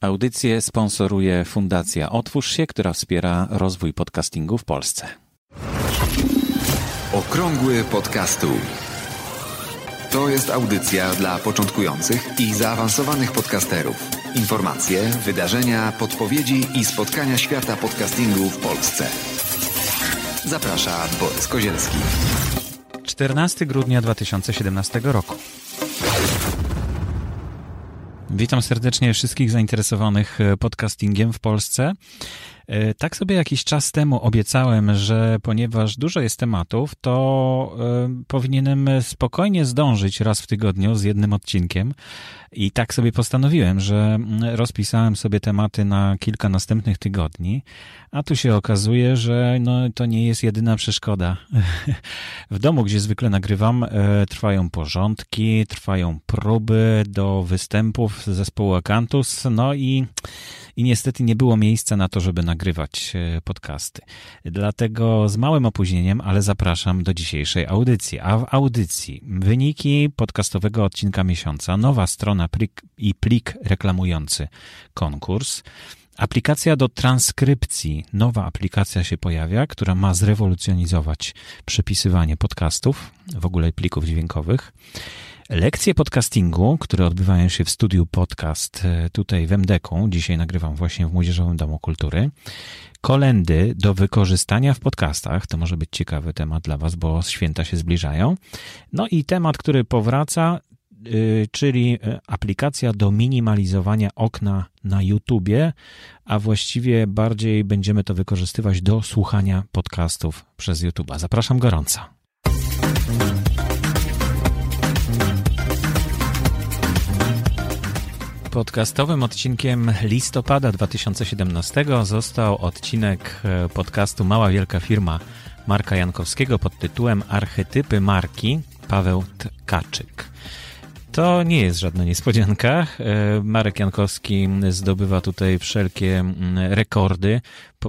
Audycję sponsoruje Fundacja Otwórz się, która wspiera rozwój podcastingu w Polsce. Okrągły podcastu. To jest audycja dla początkujących i zaawansowanych podcasterów. Informacje, wydarzenia, podpowiedzi i spotkania świata podcastingu w Polsce. Zaprasza Borys Kozielski. 14 grudnia 2017 roku. Witam serdecznie wszystkich zainteresowanych e, podcastingiem w Polsce. E, tak sobie jakiś czas temu obiecałem, że ponieważ dużo jest tematów, to y, powinienem spokojnie zdążyć raz w tygodniu z jednym odcinkiem. I tak sobie postanowiłem, że mm, rozpisałem sobie tematy na kilka następnych tygodni, a tu się okazuje, że no, to nie jest jedyna przeszkoda. W domu, gdzie zwykle nagrywam, y, trwają porządki, trwają próby do występów zespołu Akantus, no i i niestety nie było miejsca na to, żeby nagrywać e, podcasty. Dlatego z małym opóźnieniem, ale zapraszam do dzisiejszej audycji. A w audycji wyniki podcastowego odcinka miesiąca, nowa strona plik i plik reklamujący konkurs. Aplikacja do transkrypcji, nowa aplikacja się pojawia, która ma zrewolucjonizować przepisywanie podcastów, w ogóle plików dźwiękowych. Lekcje podcastingu, które odbywają się w studiu podcast e, tutaj w MDK-u, dzisiaj nagrywam właśnie w Młodzieżowym Domu Kultury. Kolendy do wykorzystania w podcastach, to może być ciekawy temat dla Was, bo święta się zbliżają. No i temat, który powraca, yy, czyli e, aplikacja do minimalizowania okna na YouTubie, a właściwie bardziej będziemy to wykorzystywać do słuchania podcastów przez YouTube'a. Zapraszam gorąco. Podcastowym odcinkiem listopada 2017 został odcinek e, podcastu Mała Wielka Firma Marka Jankowskiego pod tytułem Archetypy marki Paweł Tkaczyk. To nie jest żadna niespodzianka. E, Marek Jankowski zdobywa tutaj wszelkie mm, rekordy,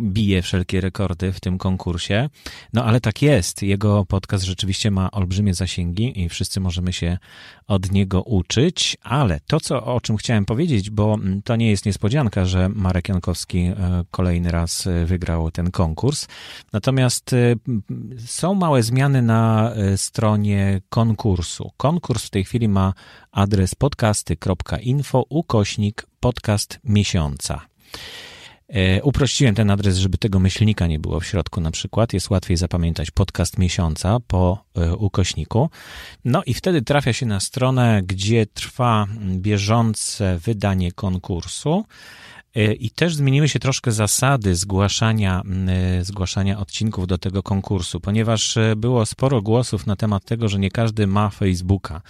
bije wszelkie rekordy w tym konkursie. No ale tak jest. Jego podcast rzeczywiście ma olbrzymie zasięgi i wszyscy możemy się od niego uczyć, ale to, co, o czym chciałem powiedzieć, bo to nie jest niespodzianka, że Marek Jankowski e, kolejny raz e, wygrał ten konkurs. Natomiast są małe zmiany na stronie konkursu. Konkurs w tej chwili ma adres podcasty.info ukośnik podcast miesiąca. E, uprościłem ten adres, żeby tego myślnika nie było w środku na przykład. Jest łatwiej zapamiętać podcast miesiąca po e, ukośniku. No i wtedy trafia się na stronę, gdzie trwa bieżące wydanie konkursu. E, I też zmieniły się troszkę zasady zgłaszania, e, zgłaszania odcinków do tego konkursu, ponieważ e, było sporo głosów na temat tego, że nie każdy ma Facebooka,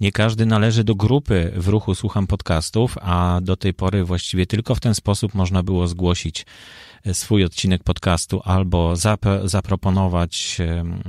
nie każdy należy do grupy w ruchu Słucham Podcastów, a do tej pory właściwie tylko w ten sposób można było zgłosić swój odcinek podcastu albo zap zaproponować,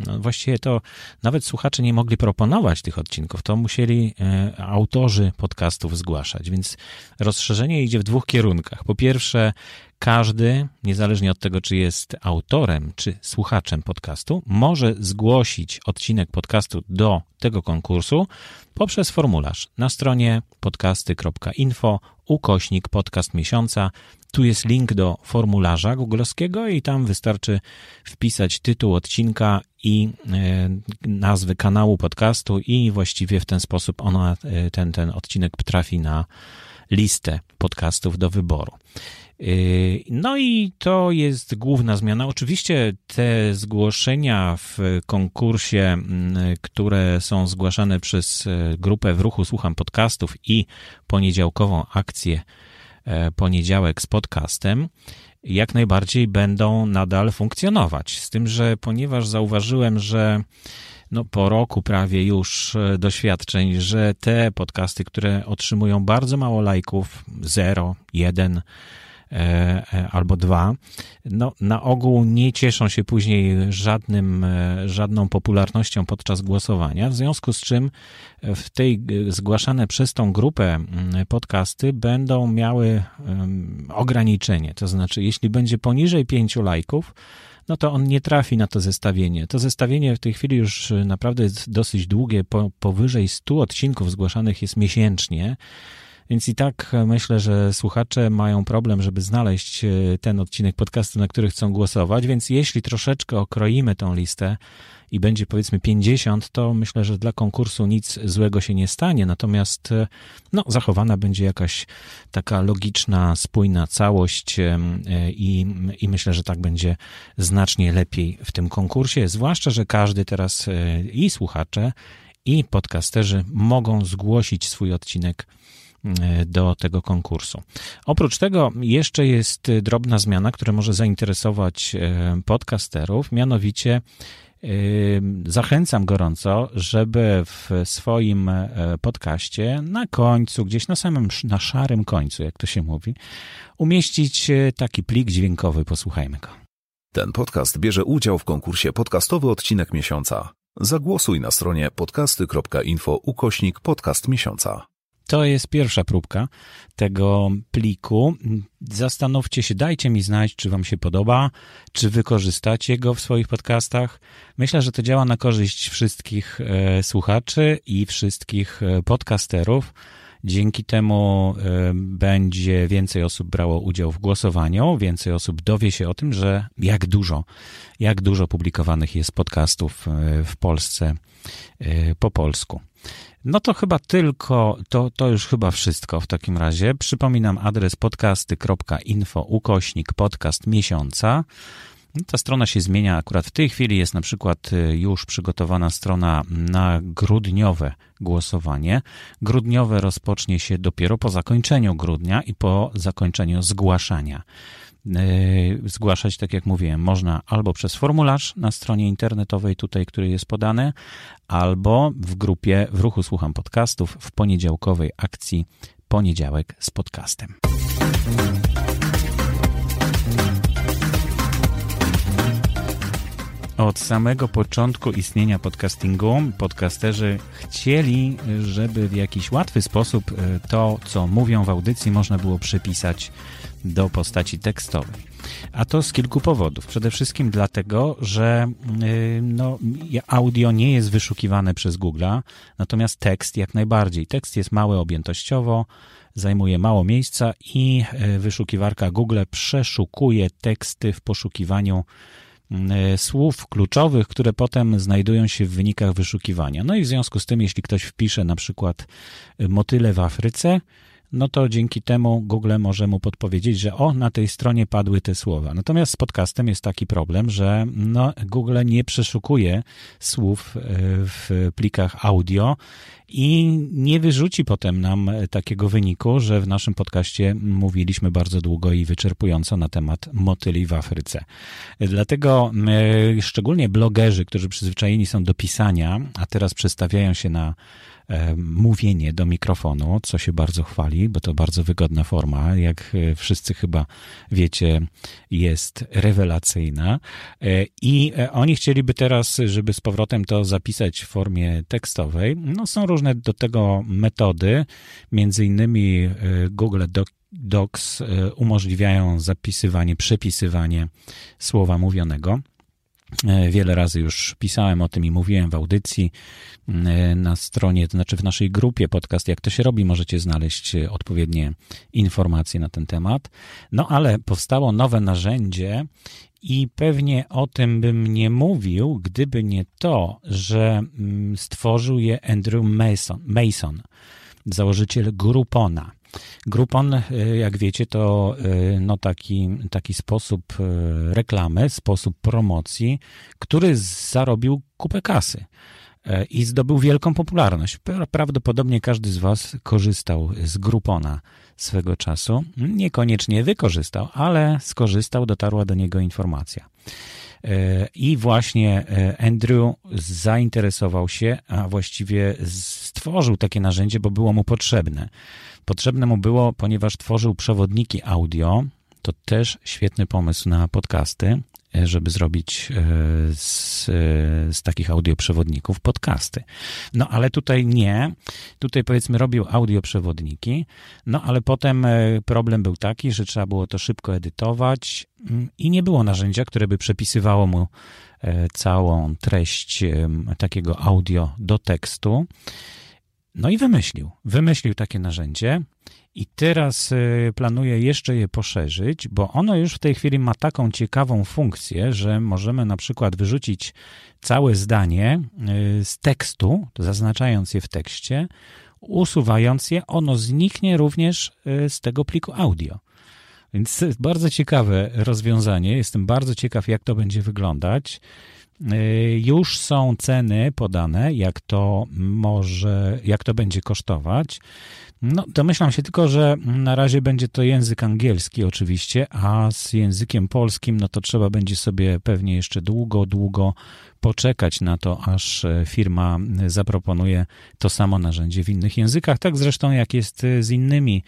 no właściwie to nawet słuchacze nie mogli proponować tych odcinków, to musieli e, autorzy podcastów zgłaszać, więc rozszerzenie idzie w dwóch kierunkach. Po pierwsze, każdy, niezależnie od tego, czy jest autorem, czy słuchaczem podcastu, może zgłosić odcinek podcastu do tego konkursu poprzez formularz na stronie podcasty.info ukośnik podcast miesiąca. Tu jest link do formularza googlowskiego i tam wystarczy wpisać tytuł odcinka i e, nazwy kanału podcastu i właściwie w ten sposób ona, e, ten, ten odcinek trafi na listę podcastów do wyboru. Yy, no i to jest główna zmiana. Oczywiście te zgłoszenia w konkursie, mm, które są zgłaszane przez e, grupę w ruchu Słucham Podcastów i poniedziałkową akcję e, Poniedziałek z podcastem, jak najbardziej będą nadal funkcjonować. Z tym, że ponieważ zauważyłem, że no, po roku prawie już e, doświadczeń, że te podcasty, które otrzymują bardzo mało lajków, 0, 1, E, e, albo dwa, no, na ogół nie cieszą się później żadnym, e, żadną popularnością podczas głosowania, w związku z czym w tej zgłaszane przez tą grupę podcasty będą miały ograniczenie, to znaczy jeśli będzie poniżej pięciu lajków, no to on nie trafi na to zestawienie. To zestawienie w tej chwili już naprawdę jest dosyć długie, po, powyżej 100 odcinków zgłaszanych jest miesięcznie, Więc i tak myślę, że słuchacze mają problem, żeby znaleźć ten odcinek podcastu, na który chcą głosować, więc jeśli troszeczkę okroimy tą listę, i będzie powiedzmy 50, to myślę, że dla konkursu nic złego się nie stanie. Natomiast e, no, zachowana będzie jakaś taka logiczna, spójna całość e, i, i myślę, że tak będzie znacznie lepiej w tym konkursie. Zwłaszcza, że każdy teraz e, i słuchacze, i podcasterzy mogą zgłosić swój odcinek do tego konkursu. Oprócz tego jeszcze jest drobna zmiana, która może zainteresować podcasterów, mianowicie Zachęcam gorąco, żeby w swoim e, podcaście na końcu, gdzieś na samym, na szarym końcu, jak to się mówi, umieścić e, taki plik dźwiękowy. Posłuchajmy go. Ten podcast bierze udział w konkursie podcastowy odcinek miesiąca. Zagłosuj na stronie podcasty.info ukośnik podcast miesiąca. To jest pierwsza próbka tego pliku. Zastanówcie się, dajcie mi znać, czy Wam się podoba, czy wykorzystacie go w swoich podcastach. Myślę, że to działa na korzyść wszystkich e, słuchaczy i wszystkich e, podcasterów. Dzięki temu e, będzie więcej osób brało udział w głosowaniu, więcej osób dowie się o tym, że jak dużo, jak dużo publikowanych jest podcastów w Polsce po polsku. No to chyba tylko, to, to już chyba wszystko w takim razie. Przypominam adres podcasty.info ukośnik podcast miesiąca. Ta strona się zmienia. Akurat w tej chwili jest na przykład y, już przygotowana strona na grudniowe głosowanie. Grudniowe rozpocznie się dopiero po zakończeniu grudnia i po zakończeniu zgłaszania. Y, zgłaszać, tak jak mówiłem, można albo przez formularz na stronie internetowej, tutaj, który jest podany, albo w grupie w ruchu Słucham Podcastów w poniedziałkowej akcji Poniedziałek z podcastem. Od samego początku istnienia podcastingu podcasterzy chcieli, żeby w jakiś łatwy sposób e, to, co mówią w audycji, można było przypisać do postaci tekstowej. A to z kilku powodów. Przede wszystkim dlatego, że e, no, audio nie jest wyszukiwane przez Google'a, natomiast tekst jak najbardziej. Tekst jest mały objętościowo, zajmuje mało miejsca i e, wyszukiwarka Google przeszukuje teksty w poszukiwaniu słów kluczowych, które potem znajdują się w wynikach wyszukiwania. No i w związku z tym, jeśli ktoś wpisze na przykład e, motyle w Afryce, no to dzięki temu Google może mu podpowiedzieć, że o, na tej stronie padły te słowa. Natomiast z podcastem jest taki problem, że no, Google nie przeszukuje słów e, w plikach audio i nie wyrzuci potem nam takiego wyniku, że w naszym podcaście mówiliśmy bardzo długo i wyczerpująco na temat motyli w Afryce. Dlatego e, szczególnie blogerzy, którzy przyzwyczajeni są do pisania, a teraz przestawiają się na mówienie do mikrofonu, co się bardzo chwali, bo to bardzo wygodna forma. Jak e, wszyscy chyba wiecie, jest rewelacyjna. E, I oni chcieliby teraz, żeby z powrotem to zapisać w formie tekstowej. No, są różne do tego metody, między innymi Google Docs umożliwiają zapisywanie, przepisywanie słowa mówionego. E, wiele razy już pisałem o tym i mówiłem w audycji e, na stronie, to znaczy w naszej grupie podcast Jak to się robi, możecie znaleźć e, odpowiednie informacje na ten temat. No ale powstało nowe narzędzie i pewnie o tym bym nie mówił, gdyby nie to, że mm, stworzył je Andrew Mason, Mason założyciel Groupona. Groupon, e, jak wiecie, to e, no taki, taki sposób e, reklamy, sposób promocji, który zarobił kupę kasy i zdobył wielką popularność. Prawdopodobnie każdy z Was korzystał z Groupona swego czasu. Niekoniecznie wykorzystał, ale skorzystał, dotarła do niego informacja. I właśnie Andrew zainteresował się, a właściwie stworzył takie narzędzie, bo było mu potrzebne. Potrzebne mu było, ponieważ tworzył przewodniki audio. To też świetny pomysł na podcasty, e, żeby zrobić e, z, e, z takich audioprzewodników podcasty. No ale tutaj nie. Tutaj powiedzmy robił audioprzewodniki, no ale potem problem był taki, że trzeba było to szybko edytować mm, i nie było narzędzia, które by przepisywało mu całą treść takiego audio do tekstu. No i wymyślił. Wymyślił takie narzędzie i teraz y, planuje jeszcze je poszerzyć, bo ono już w tej chwili ma taką ciekawą funkcję, że możemy na przykład wyrzucić całe zdanie y, z tekstu, zaznaczając je w tekście, usuwając je, ono zniknie również y, z tego pliku audio. Więc to jest bardzo ciekawe rozwiązanie. Jestem bardzo ciekaw, jak to będzie wyglądać. Już są ceny podane, jak to może, jak to będzie kosztować. No, domyślam się tylko, że na razie będzie to język angielski oczywiście, a z językiem polskim, no to trzeba będzie sobie pewnie jeszcze długo, długo poczekać na to, aż e, firma zaproponuje to samo narzędzie w innych językach. Tak zresztą jak jest z innymi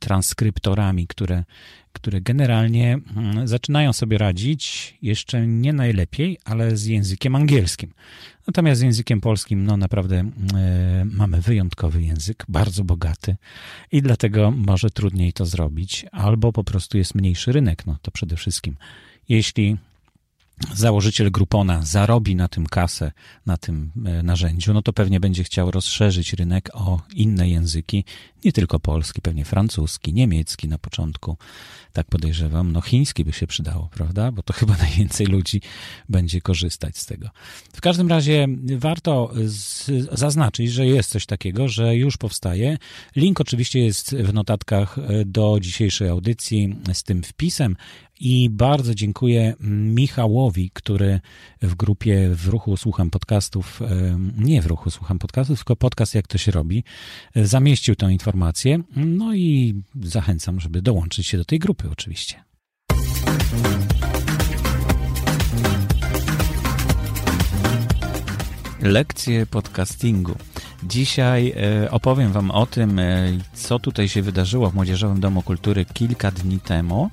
transkryptorami, które, które generalnie mm, zaczynają sobie radzić jeszcze nie najlepiej, ale z językiem angielskim. Natomiast z językiem polskim, no naprawdę e, mamy wyjątkowy język, bardzo bogaty i dlatego może trudniej to zrobić, albo po prostu jest mniejszy rynek, no to przede wszystkim. Jeśli założyciel Groupona zarobi na tym kasę, na tym e, narzędziu, no to pewnie będzie chciał rozszerzyć rynek o inne języki, nie tylko polski, pewnie francuski, niemiecki na początku, tak podejrzewam. No chiński by się przydało, prawda? Bo to chyba najwięcej ludzi będzie korzystać z tego. W każdym razie warto z, zaznaczyć, że jest coś takiego, że już powstaje. Link oczywiście jest w notatkach e, do dzisiejszej audycji z tym wpisem, i bardzo dziękuję Michałowi, który w grupie w ruchu słucham podcastów, e, nie w ruchu słucham podcastów, tylko podcast jak to się robi, e, zamieścił tę informację. No i zachęcam, żeby dołączyć się do tej grupy oczywiście. Lekcje podcastingu. Dzisiaj e, opowiem Wam o tym, co tutaj się wydarzyło w Młodzieżowym Domu Kultury kilka dni temu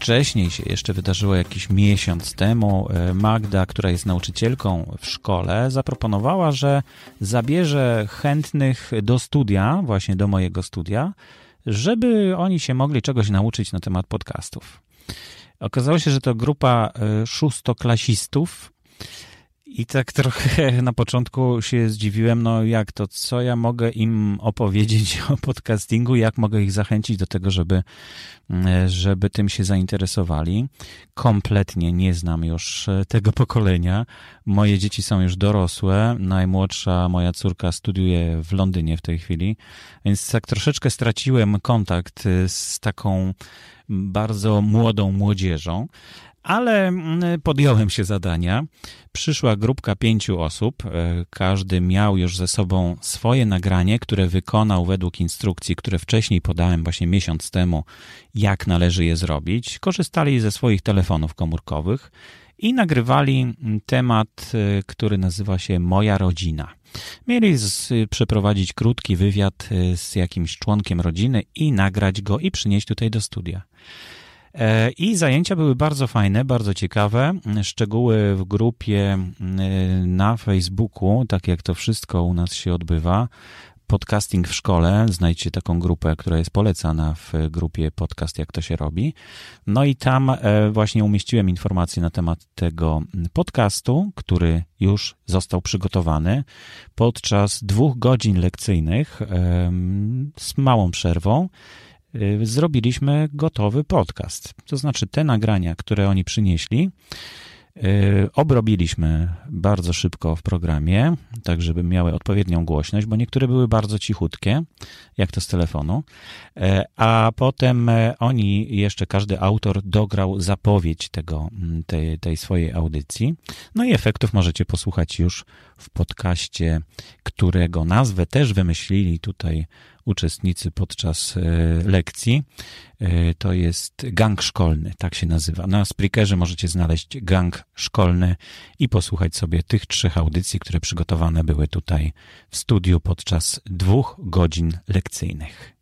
wcześniej się jeszcze wydarzyło jakiś miesiąc temu. E, Magda, która jest nauczycielką w szkole, zaproponowała, że zabierze chętnych do studia, właśnie do mojego studia, żeby oni się mogli czegoś nauczyć na temat podcastów. Okazało się, że to grupa e, szóstoklasistów, i tak trochę na początku się zdziwiłem, no jak to, co ja mogę im opowiedzieć o podcastingu, jak mogę ich zachęcić do tego, żeby, mm, żeby tym się zainteresowali. Kompletnie nie znam już tego pokolenia. Moje dzieci są już dorosłe. Najmłodsza moja córka studiuje w Londynie w tej chwili, więc tak troszeczkę straciłem kontakt z taką bardzo młodą młodzieżą ale mm, podjąłem się zadania. Przyszła grupka pięciu osób. E, każdy miał już ze sobą swoje nagranie, które wykonał według instrukcji, które wcześniej podałem właśnie miesiąc temu, jak należy je zrobić. Korzystali ze swoich telefonów komórkowych i nagrywali mm, temat, e, który nazywa się Moja rodzina. Mieli z, przeprowadzić krótki wywiad e, z jakimś członkiem rodziny i nagrać go i przynieść tutaj do studia. E, I zajęcia były bardzo fajne, bardzo ciekawe. Szczegóły w grupie na Facebooku, tak jak to wszystko u nas się odbywa. Podcasting w szkole. Znajdźcie taką grupę, która jest polecana w grupie Podcast Jak to się robi. No i tam e, właśnie umieściłem informacje na temat tego podcastu, który już został przygotowany podczas dwóch godzin lekcyjnych z małą przerwą. Y, zrobiliśmy gotowy podcast. To znaczy te nagrania, które oni przynieśli, y, obrobiliśmy bardzo szybko w programie, tak żeby miały odpowiednią głośność, bo niektóre były bardzo cichutkie, jak to z telefonu, e, a potem oni, jeszcze każdy autor dograł zapowiedź tego, tej, tej swojej audycji. No i efektów możecie posłuchać już w podcaście, którego nazwę też wymyślili tutaj uczestnicy podczas e, lekcji. E, to jest gang szkolny, tak się nazywa. Na Spreakerze możecie znaleźć gang szkolny i posłuchać sobie tych trzech audycji, które przygotowane były tutaj w studiu podczas dwóch godzin lekcyjnych.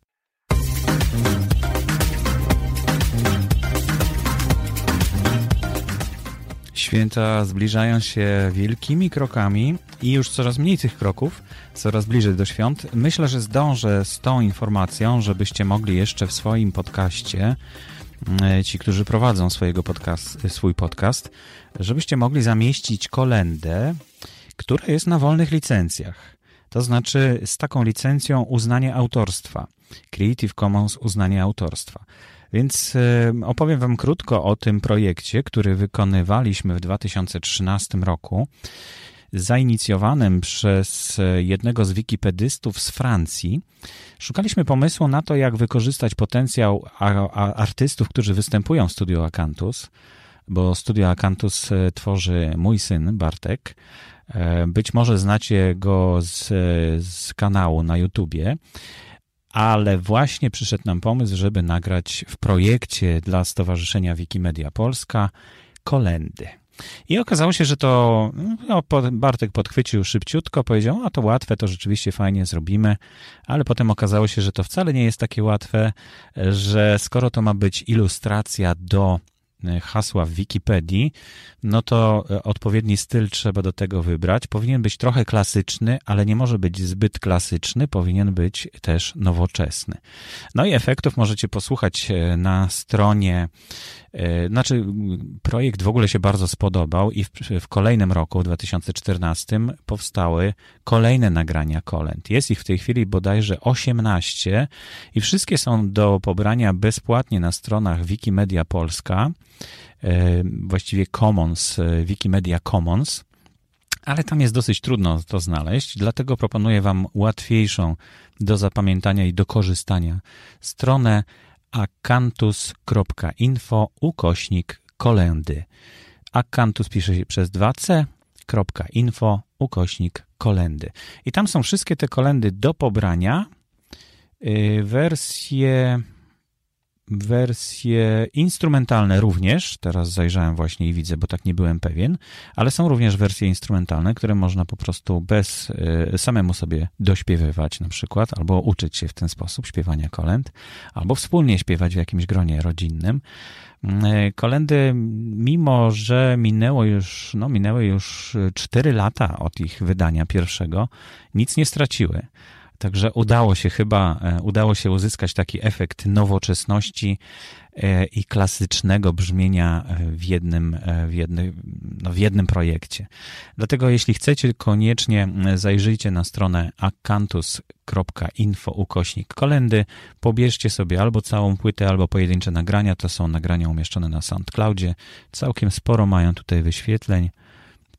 Święta zbliżają się wielkimi krokami i już coraz mniej tych kroków, coraz bliżej do świąt. Myślę, że zdążę z tą informacją, żebyście mogli jeszcze w swoim podcaście, e, ci, którzy prowadzą swojego podcast, swój podcast, żebyście mogli zamieścić kolendę, która jest na wolnych licencjach. to znaczy z taką licencją uznanie autorstwa. Creative Commons uznanie autorstwa. Więc opowiem Wam krótko o tym projekcie, który wykonywaliśmy w 2013 roku, zainicjowanym przez jednego z wikipedystów z Francji. Szukaliśmy pomysłu na to, jak wykorzystać potencjał artystów, którzy występują w Studio Acanthus, bo Studio Acanthus e, tworzy mój syn Bartek. E, być może znacie go z, z kanału na YouTubie ale właśnie przyszedł nam pomysł, żeby nagrać w projekcie dla Stowarzyszenia Wikimedia Polska kolendy. I okazało się, że to no, Bartek podchwycił szybciutko, powiedział, a to łatwe, to rzeczywiście fajnie zrobimy, ale potem okazało się, że to wcale nie jest takie łatwe, że skoro to ma być ilustracja do hasła w Wikipedii, no to e, odpowiedni styl trzeba do tego wybrać. Powinien być trochę klasyczny, ale nie może być zbyt klasyczny, powinien być też nowoczesny. No i efektów możecie posłuchać e, na stronie E, znaczy, projekt w ogóle się bardzo spodobał i w, w, kolejnym roku, w 2014, powstały kolejne nagrania kolęd. Jest ich w tej chwili bodajże 18 i wszystkie są do pobrania bezpłatnie na stronach Wikimedia Polska, e, właściwie Commons, e, Wikimedia Commons. Ale tam jest dosyć trudno to znaleźć, dlatego proponuję Wam łatwiejszą do zapamiętania i do korzystania stronę akantus.info ukośnik kolendy. Akantus pisze się przez 2c.info ukośnik kolendy. I tam są wszystkie te kolendy do pobrania. Y, wersje wersje instrumentalne również, teraz zajrzałem właśnie i widzę, bo tak nie byłem pewien, ale są również wersje instrumentalne, które można po prostu bez y, samemu sobie dośpiewywać na przykład, albo uczyć się w ten sposób śpiewania kolęd, albo wspólnie śpiewać w jakimś gronie rodzinnym. Y, kolendy, mimo że minęło już, no minęły już 4 lata od ich wydania pierwszego, nic nie straciły. Także udało się chyba, e, udało się uzyskać taki efekt nowoczesności e, i klasycznego brzmienia e, w jednym, w jednym, no w jednym projekcie. Dlatego jeśli chcecie, koniecznie zajrzyjcie na stronę akantus.info ukośnik kolendy, pobierzcie sobie albo całą płytę, albo pojedyncze nagrania. To są nagrania umieszczone na SoundCloudzie. Całkiem sporo mają tutaj wyświetleń.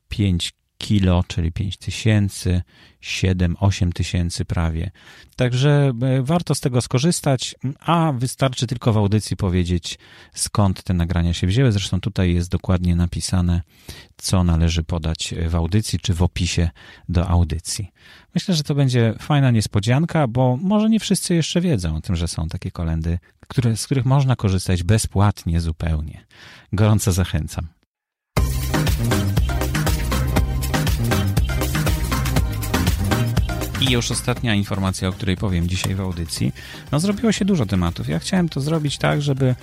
5 kilo, czyli 5 tysięcy, 7-8 tysięcy prawie. Także e, warto z tego skorzystać, a wystarczy tylko w audycji powiedzieć, skąd te nagrania się wzięły. Zresztą tutaj jest dokładnie napisane, co należy podać w audycji czy w opisie do audycji. Myślę, że to będzie fajna niespodzianka, bo może nie wszyscy jeszcze wiedzą o tym, że są takie kolendy, które, z których można korzystać bezpłatnie zupełnie. Gorąco zachęcam. I już ostatnia informacja, o której powiem dzisiaj w audycji. No, zrobiło się dużo tematów. Ja chciałem to zrobić tak, żeby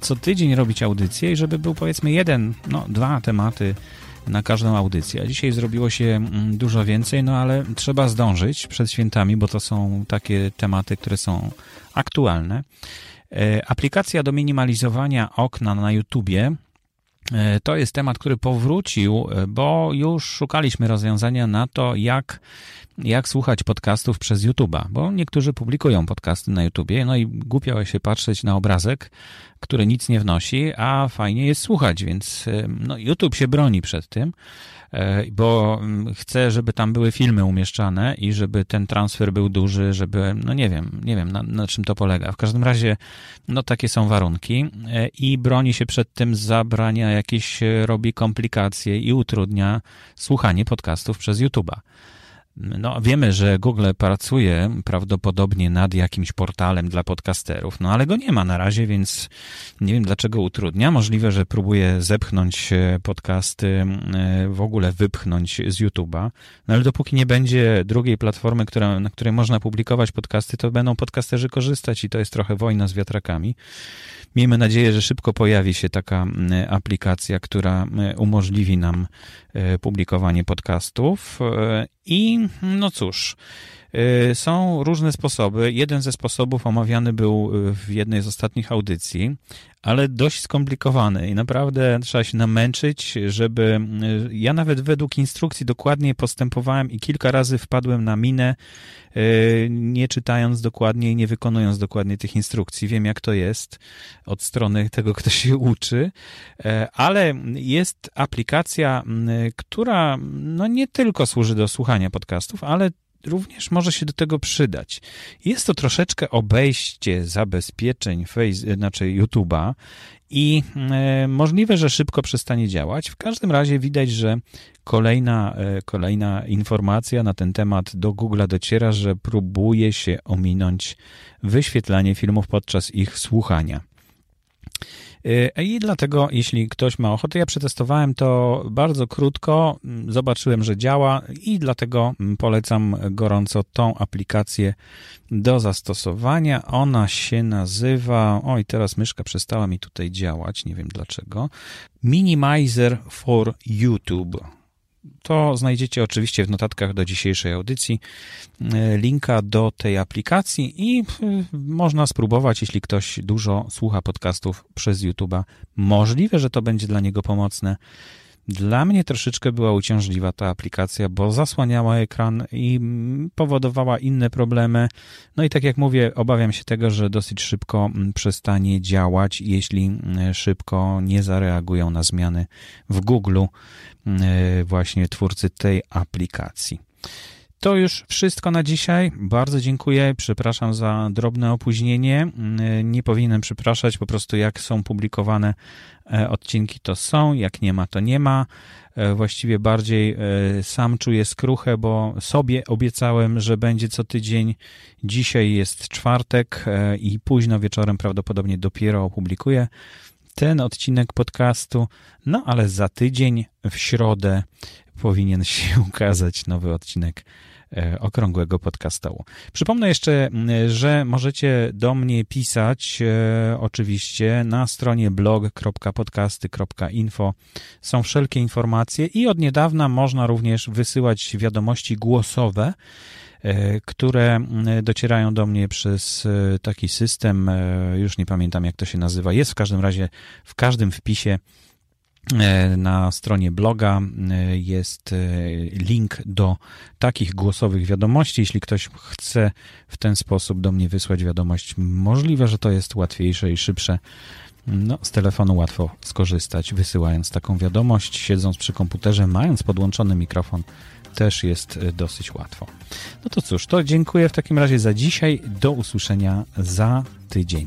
co tydzień robić audycję i żeby był powiedzmy jeden, no dwa tematy na każdą audycję. A dzisiaj zrobiło się mm, dużo więcej, no ale trzeba zdążyć przed świętami, bo to są takie tematy, które są aktualne. E, aplikacja do minimalizowania okna na YouTubie e, to jest temat, który powrócił, e, bo już szukaliśmy rozwiązania na to, jak jak słuchać podcastów przez YouTube'a, bo niektórzy publikują podcasty na YouTubie, no i głupio się patrzeć na obrazek, który nic nie wnosi, a fajnie jest słuchać, więc no, YouTube się broni przed tym, e, bo mm, chce, żeby tam były filmy umieszczane i żeby ten transfer był duży, żeby, no nie wiem, nie wiem na, na czym to polega. W każdym razie, no takie są warunki e, i broni się przed tym, zabrania jakieś, e, robi komplikacje i utrudnia słuchanie podcastów przez YouTube'a. No, wiemy, że Google pracuje prawdopodobnie nad jakimś portalem dla podcasterów, no ale go nie ma na razie, więc nie wiem dlaczego utrudnia. Możliwe, że próbuje zepchnąć podcasty, e, w ogóle wypchnąć z YouTube'a, no ale dopóki nie będzie drugiej platformy, która, na której można publikować podcasty, to będą podcasterzy korzystać i to jest trochę wojna z wiatrakami. Miejmy nadzieję, że szybko pojawi się taka aplikacja, która umożliwi nam e, publikowanie podcastów. I no cóż, Są różne sposoby. Jeden ze sposobów omawiany był w jednej z ostatnich audycji, ale dość skomplikowany i naprawdę trzeba się namęczyć, żeby. Ja nawet według instrukcji dokładnie postępowałem i kilka razy wpadłem na minę, nie czytając dokładnie i nie wykonując dokładnie tych instrukcji. Wiem, jak to jest od strony tego, kto się uczy, ale jest aplikacja, która no nie tylko służy do słuchania podcastów, ale również może się do tego przydać. Jest to troszeczkę obejście zabezpieczeń face, znaczy YouTube'a i e, możliwe, że szybko przestanie działać. W każdym razie widać, że kolejna, e, kolejna informacja na ten temat do Google'a dociera, że próbuje się ominąć wyświetlanie filmów podczas ich słuchania. E, I dlatego, jeśli ktoś ma ochotę, ja przetestowałem to bardzo krótko, zobaczyłem, że działa i dlatego polecam gorąco tą aplikację do zastosowania. Ona się nazywa, oj, teraz myszka przestała mi tutaj działać, nie wiem dlaczego. Minimizer for YouTube. To znajdziecie oczywiście w notatkach do dzisiejszej audycji e, linka do tej aplikacji i e, można spróbować, jeśli ktoś dużo słucha podcastów przez YouTube'a. Możliwe, że to będzie dla niego pomocne. Dla mnie troszeczkę była uciążliwa ta aplikacja, bo zasłaniała ekran i powodowała inne problemy. No i tak jak mówię, obawiam się tego, że dosyć szybko przestanie działać, jeśli szybko nie zareagują na zmiany w Google właśnie twórcy tej aplikacji. To już wszystko na dzisiaj. Bardzo dziękuję. Przepraszam za drobne opóźnienie. Nie powinienem przepraszać, po prostu jak są publikowane e, odcinki, to są, jak nie ma, to nie ma. E, właściwie bardziej e, sam czuję skruchę, bo sobie obiecałem, że będzie co tydzień. Dzisiaj jest czwartek i późno wieczorem prawdopodobnie dopiero opublikuję ten odcinek podcastu. No ale za tydzień w środę powinien się ukazać nowy odcinek okrągłego podcastu. Przypomnę jeszcze, że możecie do mnie pisać e, oczywiście na stronie blog.podcasty.info. Są wszelkie informacje i od niedawna można również wysyłać wiadomości głosowe e, które docierają do mnie przez taki system, już nie pamiętam jak to się nazywa. Jest w każdym razie w każdym wpisie E, na stronie bloga e, jest e, link do takich głosowych wiadomości. Jeśli ktoś chce w ten sposób do mnie wysłać wiadomość, możliwe, że to jest łatwiejsze i szybsze. No, z telefonu łatwo skorzystać, wysyłając taką wiadomość, siedząc przy komputerze, mając podłączony mikrofon, też jest dosyć łatwo. No to cóż, to dziękuję w takim razie za dzisiaj. Do usłyszenia za tydzień.